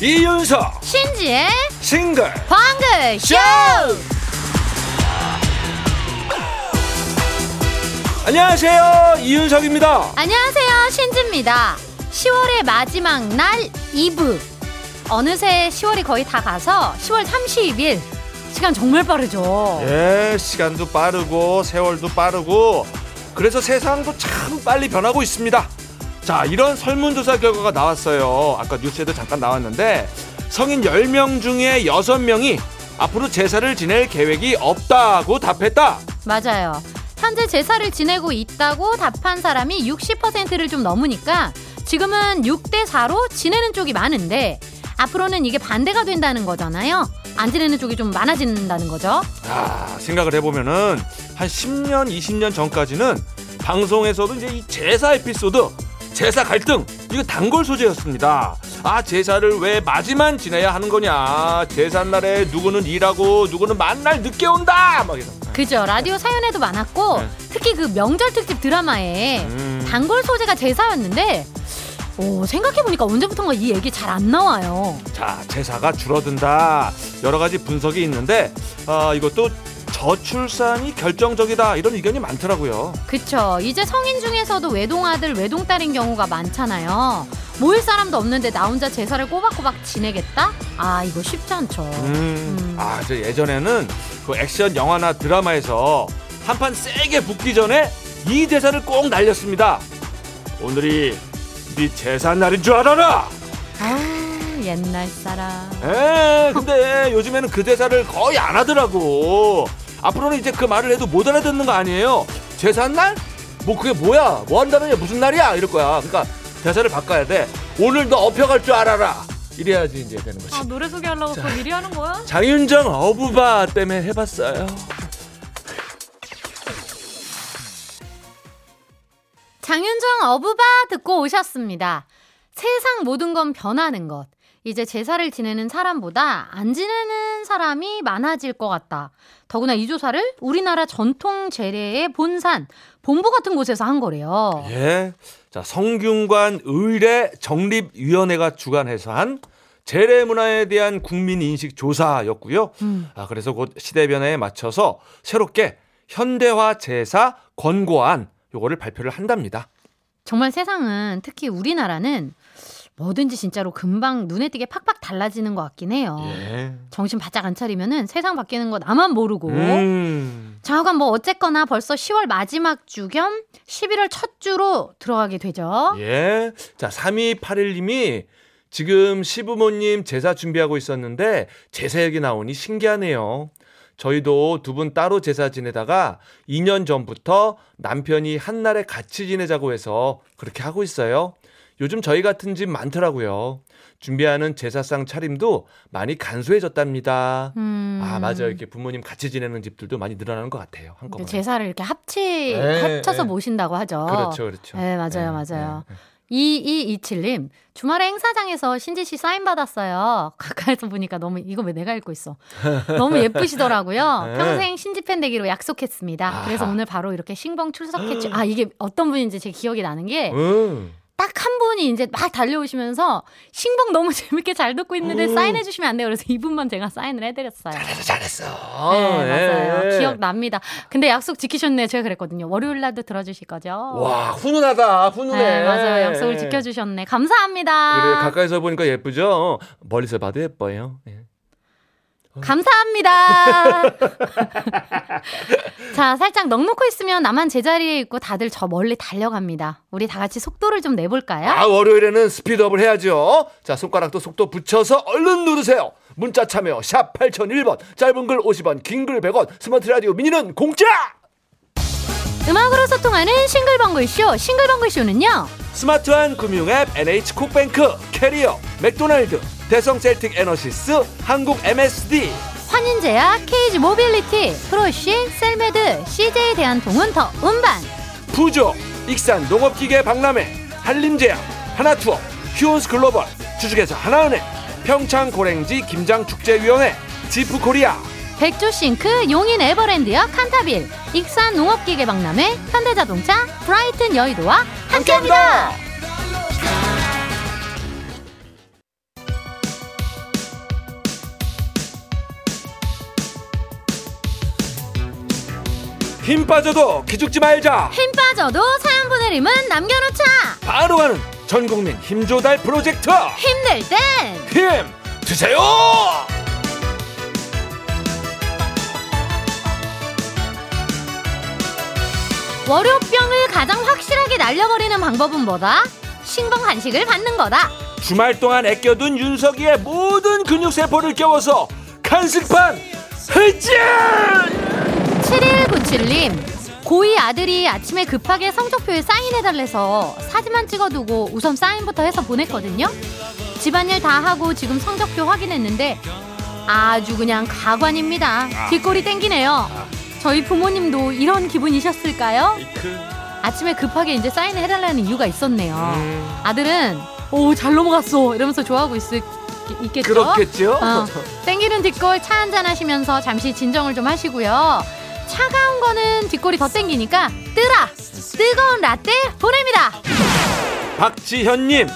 이윤석. 신지의 싱글. 방글 쇼. 안녕하세요. 이윤석입니다. 안녕하세요. 신지입니다. 10월의 마지막 날 2부. 어느새 10월이 거의 다 가서 10월 30일 시간 정말 빠르죠. 예 시간도 빠르고 세월도 빠르고 그래서 세상도 참 빨리 변하고 있습니다 자 이런 설문조사 결과가 나왔어요 아까 뉴스에도 잠깐 나왔는데 성인 10명 중에 6명이 앞으로 제사를 지낼 계획이 없다고 답했다 맞아요. 현재 제사를 지내고 있다고 답한 사람이 60%를 좀 넘으니까 지금은 6대 4로 지내는 쪽이 많은데 앞으로는 이게 반대가 된다는 거잖아요. 안 지내는 쪽이 좀 많아진다는 거죠. 아, 생각을 해보면은 한 10년, 20년 전까지는 방송에서도 이제 이 제사 에피소드, 제사 갈등 이거 단골 소재였습니다. 아 제사를 왜 맞이만 지내야 하는 거냐? 제삿날에 누구는 일하고 누구는 만날 늦게 온다. 막 이런. 그죠. 라디오 사연에도 많았고 네. 특히 그 명절 특집 드라마에 음. 단골 소재가 제사였는데 오, 생각해보니까 언제부턴가 이 얘기 잘 안 나와요. 자 제사가 줄어든다. 여러 가지 분석이 있는데 아, 이것도 저출산이 결정적이다 이런 의견이 많더라고요. 그쵸. 이제 성인 중에서도 외동아들, 외동딸인 경우가 많잖아요. 모일 사람도 없는데 나 혼자 제사를 꼬박꼬박 지내겠다? 아, 이거 쉽지 않죠. 음, 음. 아, 저 예전에는 그 액션 영화나 드라마에서 한 판 세게 붙기 전에 이 대사를 꼭 날렸습니다. 오늘이 네 제사 날인 줄 알아라. 아, 옛날 사람. 에, 근데 요즘에는 그 대사를 거의 안 하더라고. 앞으로는 이제 그 말을 해도 못 알아듣는 거 아니에요? 제사 날? 뭐 그게 뭐야? 뭐 한다는 게 무슨 날이야? 이럴 거야. 그러니까 대사를 바꿔야 돼. 오늘 너 업혀갈 줄 알아라. 이래야지 이제 되는 거지. 아, 노래 소개하려고 그거 미리 하는 거야? 장윤정 어부바 때문에 해봤어요. 장윤정 어부바 듣고 오셨습니다. 세상 모든 건 변하는 것. 이제 제사를 지내는 사람보다 안 지내는 사람이 많아질 것 같다. 더구나 이 조사를 우리나라 전통 재래의 본산, 본부 같은 곳에서 한 거래요. 예. 자, 성균관 의례 정립위원회가 주관해서 한 재래 문화에 대한 국민 인식 조사였고요. 음. 아, 그래서 곧 시대 변화에 맞춰서 새롭게 현대화 제사 권고안 요거를 발표를 한답니다. 정말 세상은 특히 우리나라는 뭐든지 진짜로 금방 눈에 띄게 팍팍 달라지는 것 같긴 해요. 예. 정신 바짝 안 차리면은 세상 바뀌는 거 나만 모르고. 음. 자여간 뭐 어쨌거나 벌써 10월 마지막 주 겸 11월 첫 주로 들어가게 되죠. 예. 자, 3281님이 지금 시부모님 제사 준비하고 있었는데 제사 얘기 나오니 신기하네요. 저희도 두 분 따로 제사 지내다가 2년 전부터 남편이 한날에 같이 지내자고 해서 그렇게 하고 있어요. 요즘 저희 같은 집 많더라고요. 준비하는 제사상 차림도 많이 간소해졌답니다. 음. 아, 맞아요. 이렇게 부모님 같이 지내는 집들도 많이 늘어나는 것 같아요. 그 한꺼번에. 제사를 이렇게 합치 네, 합쳐서 네. 모신다고 하죠. 그렇죠, 그렇죠. 네, 맞아요, 네, 맞아요. 네, 네. 2227님, 주말에 행사장에서 신지 씨 사인 받았어요. 가까이서 보니까 너무, 이거 왜 내가 읽고 있어? 너무 예쁘시더라고요. 네. 평생 신지 팬 되기로 약속했습니다. 그래서 아하. 오늘 바로 이렇게 신봉 출석했죠. 아, 이게 어떤 분인지 제 기억이 나는 게, 음. 딱 한 분이 이제 막 달려오시면서, 신봉 너무 재밌게 잘 듣고 있는데 음. 사인해 주시면 안 돼요. 그래서 이분만 제가 사인을 해드렸어요. 잘했어, 잘했어. 네, 맞아요. 예. 기억납니다. 근데 약속 지키셨네. 제가 그랬거든요. 월요일 날도 들어주실 거죠? 와, 훈훈하다, 훈훈해. 네, 맞아요. 약속을 지켜주셨네. 감사합니다. 그래 가까이서 보니까 예쁘죠? 멀리서 봐도 예뻐요. 예. 감사합니다. 자, 살짝 넉넉히 있으면 나만 제자리에 있고 다들 저 멀리 달려갑니다. 우리 다 같이 속도를 좀 내볼까요? 아, 월요일에는 스피드업을 해야죠. 자, 손가락도 속도 붙여서 얼른 누르세요. 문자 참여 샵 8001번, 짧은 글 50원, 긴 글 100원, 스마트 라디오 미니는 공짜! 음악으로 소통하는 싱글벙글쇼. 싱글벙글쇼는요. 스마트한 금융 앱 NH콕뱅크, 캐리어, 맥도날드, 대성 셀틱 에너시스, 한국 MSD, 환인제약, KG 모빌리티, 프로쉬, 셀메드, CJ 대한통운 더 운반. 푸조, 익산 농업기계 박람회, 한림제약, 하나투어, 휴온스 글로벌, 주식회사 하나은행, 평창 고랭지 김장축제위원회, 지프코리아, 백조 싱크, 용인 에버랜드와 칸타빌, 익산 농업기계 박람회, 현대자동차, 브라이튼 여의도와 함께합니다. 힘 빠져도 기죽지 말자. 힘 빠져도 사연 보내림은 남겨놓자. 바로 가는 전국민 힘조달 프로젝트. 힘들 땐 힘 드세요. 월요병을 가장 날려버리는 방법은 뭐다? 신봉 간식을 받는 거다. 주말 동안 아껴둔 윤석이의 모든 근육 세포를 깨워서 간식판 흡진. 7197님 고2 아들이 아침에 급하게 성적표에 사인해달래서 사진만 찍어두고 우선 사인부터 해서 보냈거든요 집안일 다 하고 지금 성적표 확인했는데 아주 그냥 가관입니다 뒷골이 땡기네요 저희 부모님도 이런 기분이셨을까요? 아침에 급하게 이제 사인을 해달라는 이유가 있었네요 음, 아들은 오 잘 넘어갔어 이러면서 좋아하고 있을, 있겠죠? 그렇겠죠. 어, 땡기는 뒷골 차 한잔 하시면서 잠시 진정을 좀 하시고요. 차가운 거는 뒷골이 더 땡기니까 뜨라 뜨거운 라떼 보냅니다. 박지현님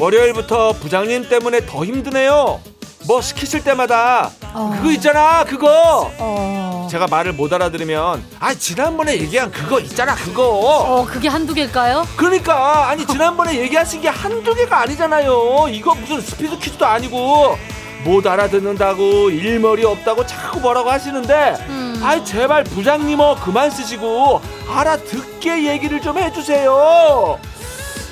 월요일부터 부장님 때문에 더 힘드네요. 뭐 시키실 때마다 어. 그거 있잖아 그거. 어, 제가 말을 못 알아들으면 아 지난번에 얘기한 그거 있잖아 그거. 어 그게 한두 개일까요? 그러니까 아니 지난번에 얘기하신 게 한두 개가 아니잖아요. 이거 무슨 스피드 퀴즈도 아니고 못 알아듣는다고 일머리 없다고 자꾸 뭐라고 하시는데 음. 아이 제발 부장님 어 그만 쓰시고 알아듣게 얘기를 좀 해주세요.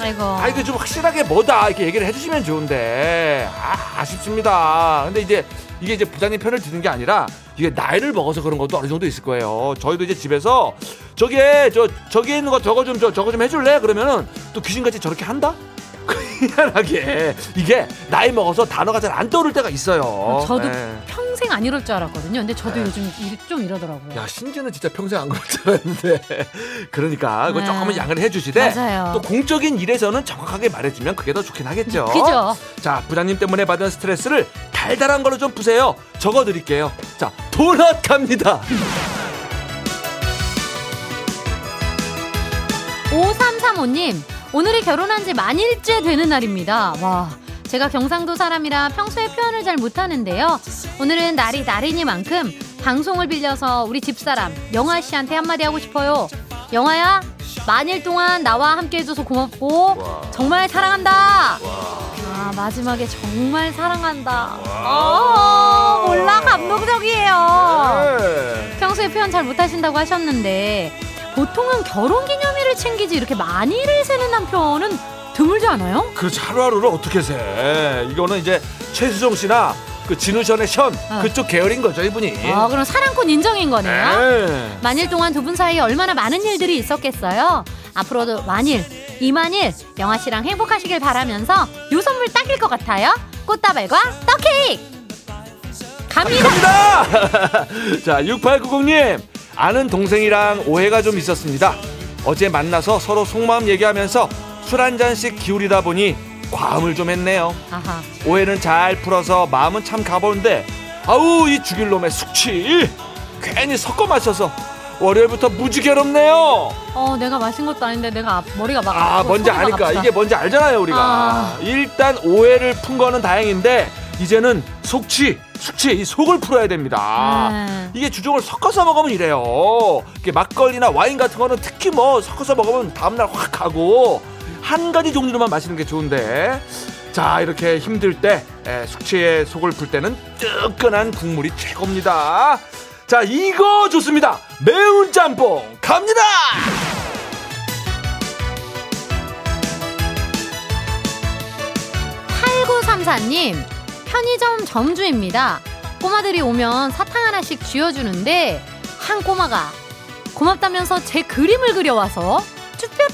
아이고. 아 이거 좀 확실하게 뭐다 이렇게 얘기를 해주시면 좋은데 아 아쉽습니다. 근데 이제 이게 이제 부장님 편을 드는 게 아니라 이게 나이를 먹어서 그런 것도 어느 정도 있을 거예요. 저희도 이제 집에서 저기에 저 저기에 있는 거 저거 좀 저, 저거 좀 해줄래? 그러면은 또 귀신같이 저렇게 한다? 희한하게 이게 나이 먹어서 단어가 잘 안 떠오를 때가 있어요. 저도 네. 평생 안 이럴 줄 알았거든요. 근데 저도 네. 요즘 일- 좀 이러더라고요. 야 신지는 진짜 평생 안 그럴 줄 알았는데 그러니까 그거 네. 조금은 양을 해주시되 맞아요. 또 공적인 일에서는 정확하게 말해주면 그게 더 좋긴 하겠죠. 그죠? 자 부장님 때문에 받은 스트레스를 달달한 걸로 좀 푸세요. 적어 드릴게요. 자 도넛 갑니다. 5335님, 오늘이 결혼한 지 만일째 되는 날입니다. 와, 제가 경상도 사람이라 평소에 표현을 잘 못하는데요. 오늘은 날이 날이니만큼 방송을 빌려서 우리 집사람, 영아 씨한테 한마디 하고 싶어요. 영아야, 만일 동안 나와 함께 해줘서 고맙고, 정말 사랑한다! 아, 마지막에 정말 사랑한다. 아, 몰라, 감동적이에요. 네. 평소에 표현 잘 못하신다고 하셨는데 보통은 결혼 기념일을 챙기지 이렇게 많이를 세는 남편은 드물지 않아요? 그렇죠 하루하루를 어떻게 세? 이거는 이제 최수정 씨나 그 진우션의 션 어. 그쪽 계열인 거죠 이분이. 아 그럼 사랑꾼 인정인 거네요. 네. 만일 동안 두 분 사이에 얼마나 많은 일들이 있었겠어요. 앞으로도 만일 이만일 영아 씨랑 행복하시길 바라면서 요 선물 딱일 것 같아요. 꽃다발과 떡케이크 갑니다. 갑니다. 자, 6890님. 아는 동생이랑 오해가 좀 있었습니다. 어제 만나서 서로 속마음 얘기하면서 술 한 잔씩 기울이다 보니 과음을 좀 했네요. 아하. 오해는 잘 풀어서 마음은 참 가보는데 아우 이 죽일 놈의 숙취 괜히 섞어 마셔서 월요일부터 무지 괴롭네요. 어 내가 마신 것도 아닌데 내가 앞- 머리가 막 아 뭔지 아니까 아프다. 이게 뭔지 알잖아요 우리가 아. 일단 오해를 푼 거는 다행인데 이제는 속취 숙취 이 속을 풀어야 됩니다 네. 이게 주종을 섞어서 먹으면 이래요 이게 막걸리나 와인 같은 거는 특히 뭐 섞어서 먹으면 다음날 확 가고 한 가지 종류로만 마시는 게 좋은데 자 이렇게 힘들 때 에, 숙취의 속을 풀 때는 뜨끈한 국물이 최고입니다. 자 이거 좋습니다. 매운 짬뽕 갑니다! 8934님, 편의점 점주입니다. 꼬마들이 오면 사탕 하나씩 쥐어주는데, 한 꼬마가 고맙다면서 제 그림을 그려와서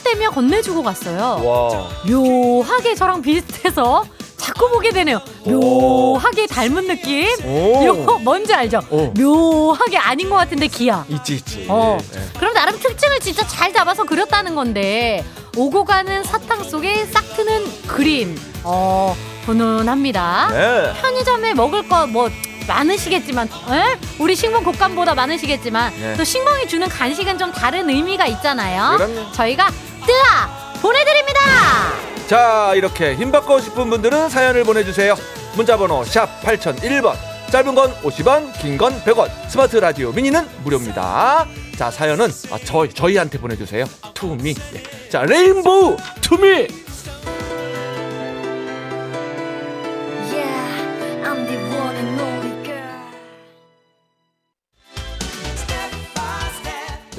쭈뼛대며 건네주고 갔어요. 와 묘하게 저랑 비슷해서 자꾸 보게 되네요. 묘하게 닮은 느낌? 오. 요, 뭔지 알죠? 오. 묘하게 아닌 것 같은데 기야. 있지 있지. 어. 예. 그럼 나름 특징을 진짜 잘 잡아서 그렸다는 건데 오고 가는 사탕 속에 싹 트는 그림 어 훈훈합니다 네. 편의점에 먹을 거 뭐 많으시겠지만, 에? 우리 식물 곶감보다 많으시겠지만, 네. 또 식물이 주는 간식은 좀 다른 의미가 있잖아요. 그럼요. 저희가 뜨아 보내드립니다. 자 이렇게 힘 받고 싶은 분들은 사연을 보내주세요. 문자번호 샵 8001번 짧은 건 50원 긴 건 100원. 스마트 라디오 미니는 무료입니다. 자 사연은 아, 저, 저희한테 보내주세요. To me. 예. 자 레인보우 To Me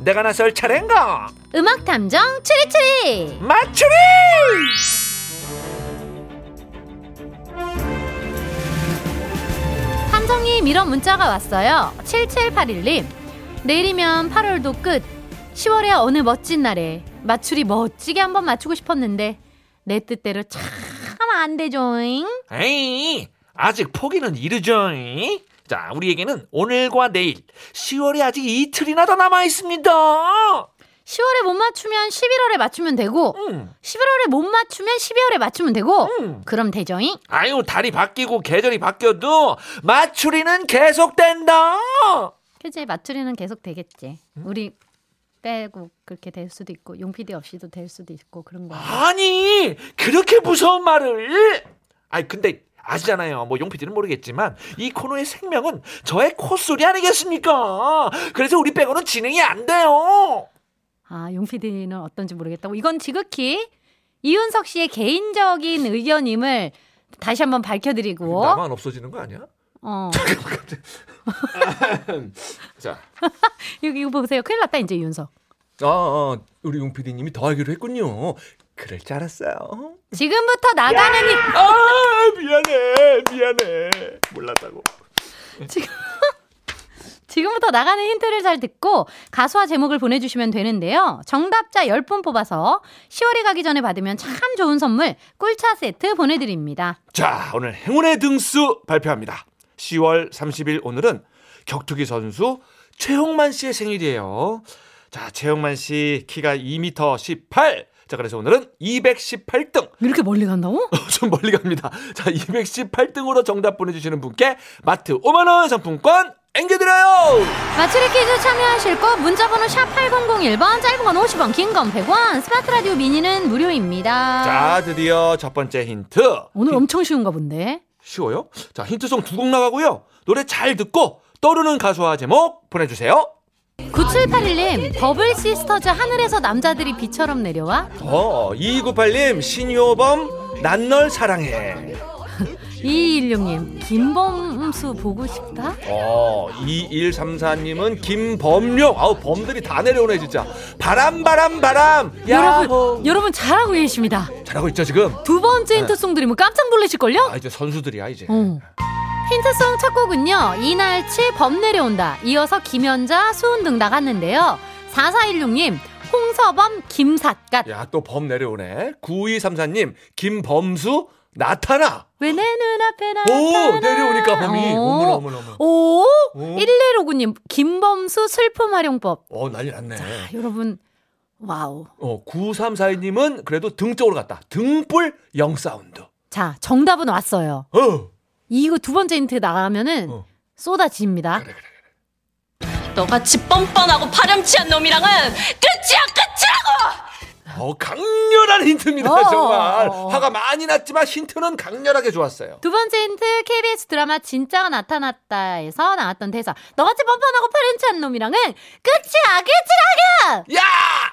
내가 나설 차례인가 음악 탐정 추리추리. 맞추리 탐정님 이런 문자가 왔어요. 7781님. 내일이면 8월도 끝. 10월의 어느 멋진 날에 맞추리 멋지게 한번 맞추고 싶었는데 내 뜻대로 참 안 되죠잉. 에이, 아직 포기는 이르죠. 자, 우리에게는 오늘과 내일, 10월이 아직 이틀이나 더 남아 있습니다. 10월에 못 맞추면 11월에 맞추면 되고 음, 11월에 못 맞추면 12월에 맞추면 되고 음. 그럼 되죠잉. 아유, 달이 바뀌고 계절이 바뀌어도 맞추리는 계속된다. 그치 맞추리는 계속 되겠지. 우리 빼고 그렇게 될 수도 있고 용PD 없이도 될 수도 있고 그런 거. 아니, 그렇게 무서운 말을. 아니, 근데 아시잖아요. 뭐 용피디는 모르겠지만 이 코너의 생명은 저의 콧소리 아니겠습니까? 그래서 우리 빼고는 진행이 안 돼요. 아, 용 PD는 어떤지 모르겠다고. 이건 지극히 이윤석 씨의 개인적인 의견임을 다시 한번 밝혀드리고. 나만 없어지는 거 아니야? 어. 자 여기 이거 보세요. 큰일 났다, 이제 이윤석. 아, 아, 우리 용 PD님이 더 하기로 했군요. 그럴 줄 알았어요. 지금부터 나가는 이 아, 미안해, 미안해. 몰랐다고. 지금 지금부터 나가는 힌트를 잘 듣고 가수와 제목을 보내주시면 되는데요. 정답자 10분 뽑아서 10월이 가기 전에 받으면 참 좋은 선물 꿀차 세트 보내드립니다. 자, 오늘 행운의 등수 발표합니다. 10월 30일 오늘은 격투기 선수 최홍만 씨의 생일이에요. 자, 최홍만 씨 키가 2m 18. 자, 그래서 오늘은 218등. 이렇게 멀리 간다고? 좀 멀리 갑니다. 자, 218등으로 정답 보내주시는 분께 마트 5만원 상품권 앵겨드려요! 맞추리 퀴즈 참여하실 거 문자번호 샵 8001번 짧은 건 50원 긴 건 100원 스마트 라디오 미니는 무료입니다. 자, 드디어 첫 번째 힌트. 오늘 엄청 쉬운가 본데. 쉬워요? 자, 힌트송 두 곡 나가고요. 노래 잘 듣고 떠오르는 가수와 제목 보내주세요. 9781님 버블 시스터즈 하늘에서 남자들이 비처럼 내려와 어, 2298님, 신효범, 난 널 사랑해. 2216님 김범수 보고 싶다 어, 2134님은 김범용. 아우, 범들이 다 내려오네, 진짜. 바람, 바람, 바람. 야호. 여러분 여러분 잘하고 계십니다 잘하고 있죠, 지금? 두 번째 힌트송 들으면 깜짝 놀라실걸요 아, 이제 선수들이야, 이제. 어. 힌트송 첫 곡은요 이날치 범 내려온다 이어서 김연자 수은 등 나갔는데요 4416님 홍서범 김삿갓 야, 또 범 내려오네. 9234님, 김범수, 나타나. 왜 내 눈앞에 나타나 오, 내려오니까 범이. 어. 어머나, 어머나. 오, 오. 1159님 김범수 슬픔 활용법 어, 난리 났네. 여러분 와우 어, 9342님은 그래도 등 쪽으로 갔다. 등불 영사운드. 자 정답은 왔어요 어. 이거 두 번째 힌트 나가면은 어. 쏟아집니다 그래, 그래. 너같이 뻔뻔하고 파렴치한 놈이랑은 끝이야! 어, 강렬한 힌트입니다, 어, 정말. 어, 어. 화가 많이 났지만 힌트는 강렬하게 좋았어요. 두 번째 힌트 KBS 드라마 진짜가 나타났다에서 나왔던 대사 너같이 뻔뻔하고 파렴치한 놈이랑은 끝이야 끝이라고 야!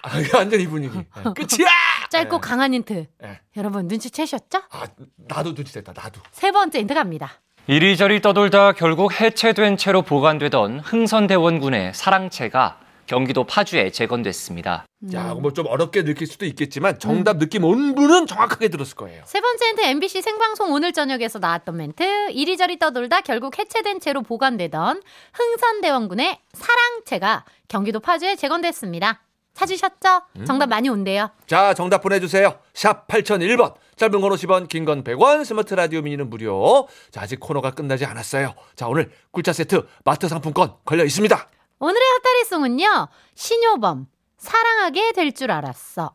완전 이 분위기. 네, 끝이야! 짧고 네. 강한 힌트 네. 여러분 눈치채셨죠? 아, 나도 눈치챘다, 나도. 세 번째 힌트 갑니다 이리저리 떠돌다 결국 해체된 채로 보관되던 흥선대원군의 사랑채가 경기도 파주에 재건됐습니다. 자, 뭐좀 어렵게 느낄 수도 있겠지만 정답 느낌 온 분은 정확하게 들었을 거예요. 세 번째 힌트 MBC 생방송 오늘 저녁에서 나왔던 멘트 이리저리 떠돌다 결국 해체된 채로 보관되던 흥선대원군의 사랑채가 경기도 파주에 재건됐습니다. 찾으셨죠? 정답 많이 온대요. 자, 정답 보내주세요. 샵 8001번. 짧은 건 50원, 긴 건 100원, 스마트 라디오 미니는 무료. 자, 아직 코너가 끝나지 않았어요. 자, 오늘 꿀차 세트 마트 상품권 걸려 있습니다. 오늘의 핫다리송은요. 신효범 사랑하게 될 줄 알았어.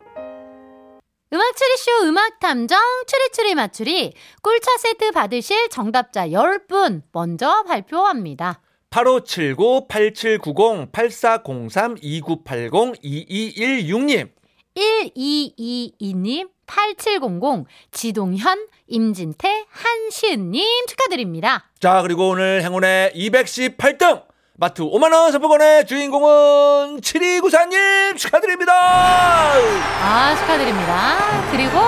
음악 추리쇼 음악 탐정 추리추리 맞추리 꿀차 세트 받으실 정답자 10분 먼저 발표합니다. 8570-8790-8403-2980-2216님. 1222님 8700 지동현 임진태 한시은님 축하드립니다. 자, 그리고 오늘 행운의 218등 마트 5만원 상품권의 주인공은 7294님 축하드립니다. 아 축하드립니다. 그리고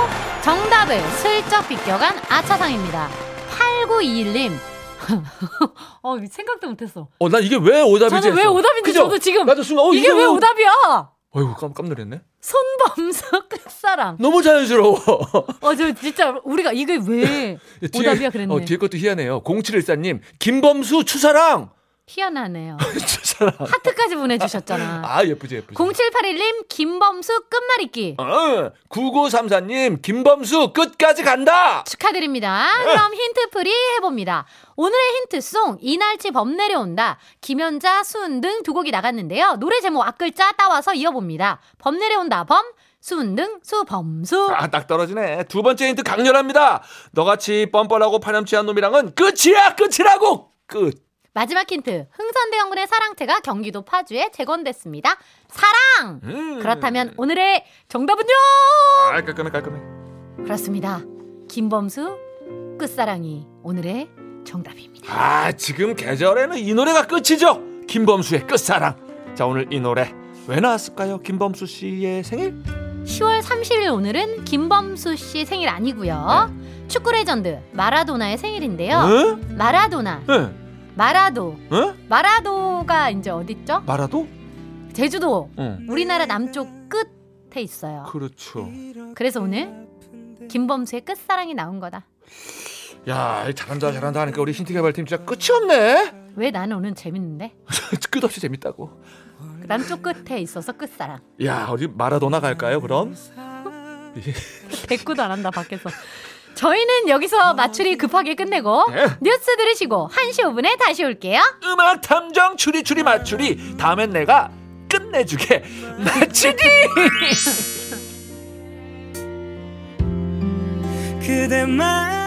정답을 슬쩍 비껴간 아차상입니다. 8921님 어 생각도 못했어. 어, 난 이게 왜 오답이지? 저는 왜. 오답인지 그죠? 저도 지금 나도 순간, 어, 이게 왜 뭐- 오답이야? 어이구, 깜, 깜 놀랐네. 손범수 끝사랑. 너무 자연스러워. 어, 저 진짜 우리가 이게 왜 오답이야 그랬네. 어, 뒤에 것도 희한해요. 0714님, 김범수 추사랑. 희한하네요. 하트까지 보내주셨잖아. 아, 예쁘지, 예쁘지. 0781님 김범수 끝말잇기 어, 9934님, 김범수 끝까지 간다! 축하드립니다. 그럼 힌트풀이 해봅니다. 오늘의 힌트송 이날치 범 내려온다. 김연자, 수은 등 두 곡이 나갔는데요. 노래 제목 앞글자 따와서 이어봅니다. 범 내려온다 범 수은 수 범수. 아, 딱 떨어지네. 두 번째 힌트 강렬합니다. 너같이 뻔뻔하고 파렴치한 놈이랑은 끝이야, 끝이라고! 끝. 마지막 힌트. 흥선대원군의 사랑채가 경기도 파주에 재건됐습니다. 사랑! 음. 그렇다면 오늘의 정답은요? 아, 깔끔해, 깔끔해. 그렇습니다. 김범수 끝사랑이 오늘의 정답입니다. 아, 지금 계절에는 이 노래가 끝이죠. 김범수의 끝사랑. 자, 오늘 이 노래 왜 나왔을까요? 김범수 씨의 생일? 10월 30일 오늘은 김범수 씨 생일 아니고요. 축구 레전드 마라도나의 생일인데요. 응? 마라도나, 응? 마라도, 응? 마라도가 이제 어딨죠? 마라도? 제주도, 응. 우리나라 남쪽 끝에 있어요. 그렇죠. 그래서 오늘 김범수의 끝사랑이 나온 거다. 야, 잘한다, 잘한다 하니까 우리 힌트 개발팀 진짜 끝이 없네. 왜 나는 오늘 재밌는데? 끝없이 재밌다고. 그 남쪽 끝에 있어서 끝사랑. 야, 우리 마라도나 갈까요, 그럼? 대꾸도 안 한다 밖에서. 저희는 여기서 맞추리 급하게 끝내고 네. 뉴스 들으시고 1시 5분에 다시 올게요. 음악 탐정 추리 추리 맞추리. 다음엔 내가 끝내주게. 맞추리. 그대만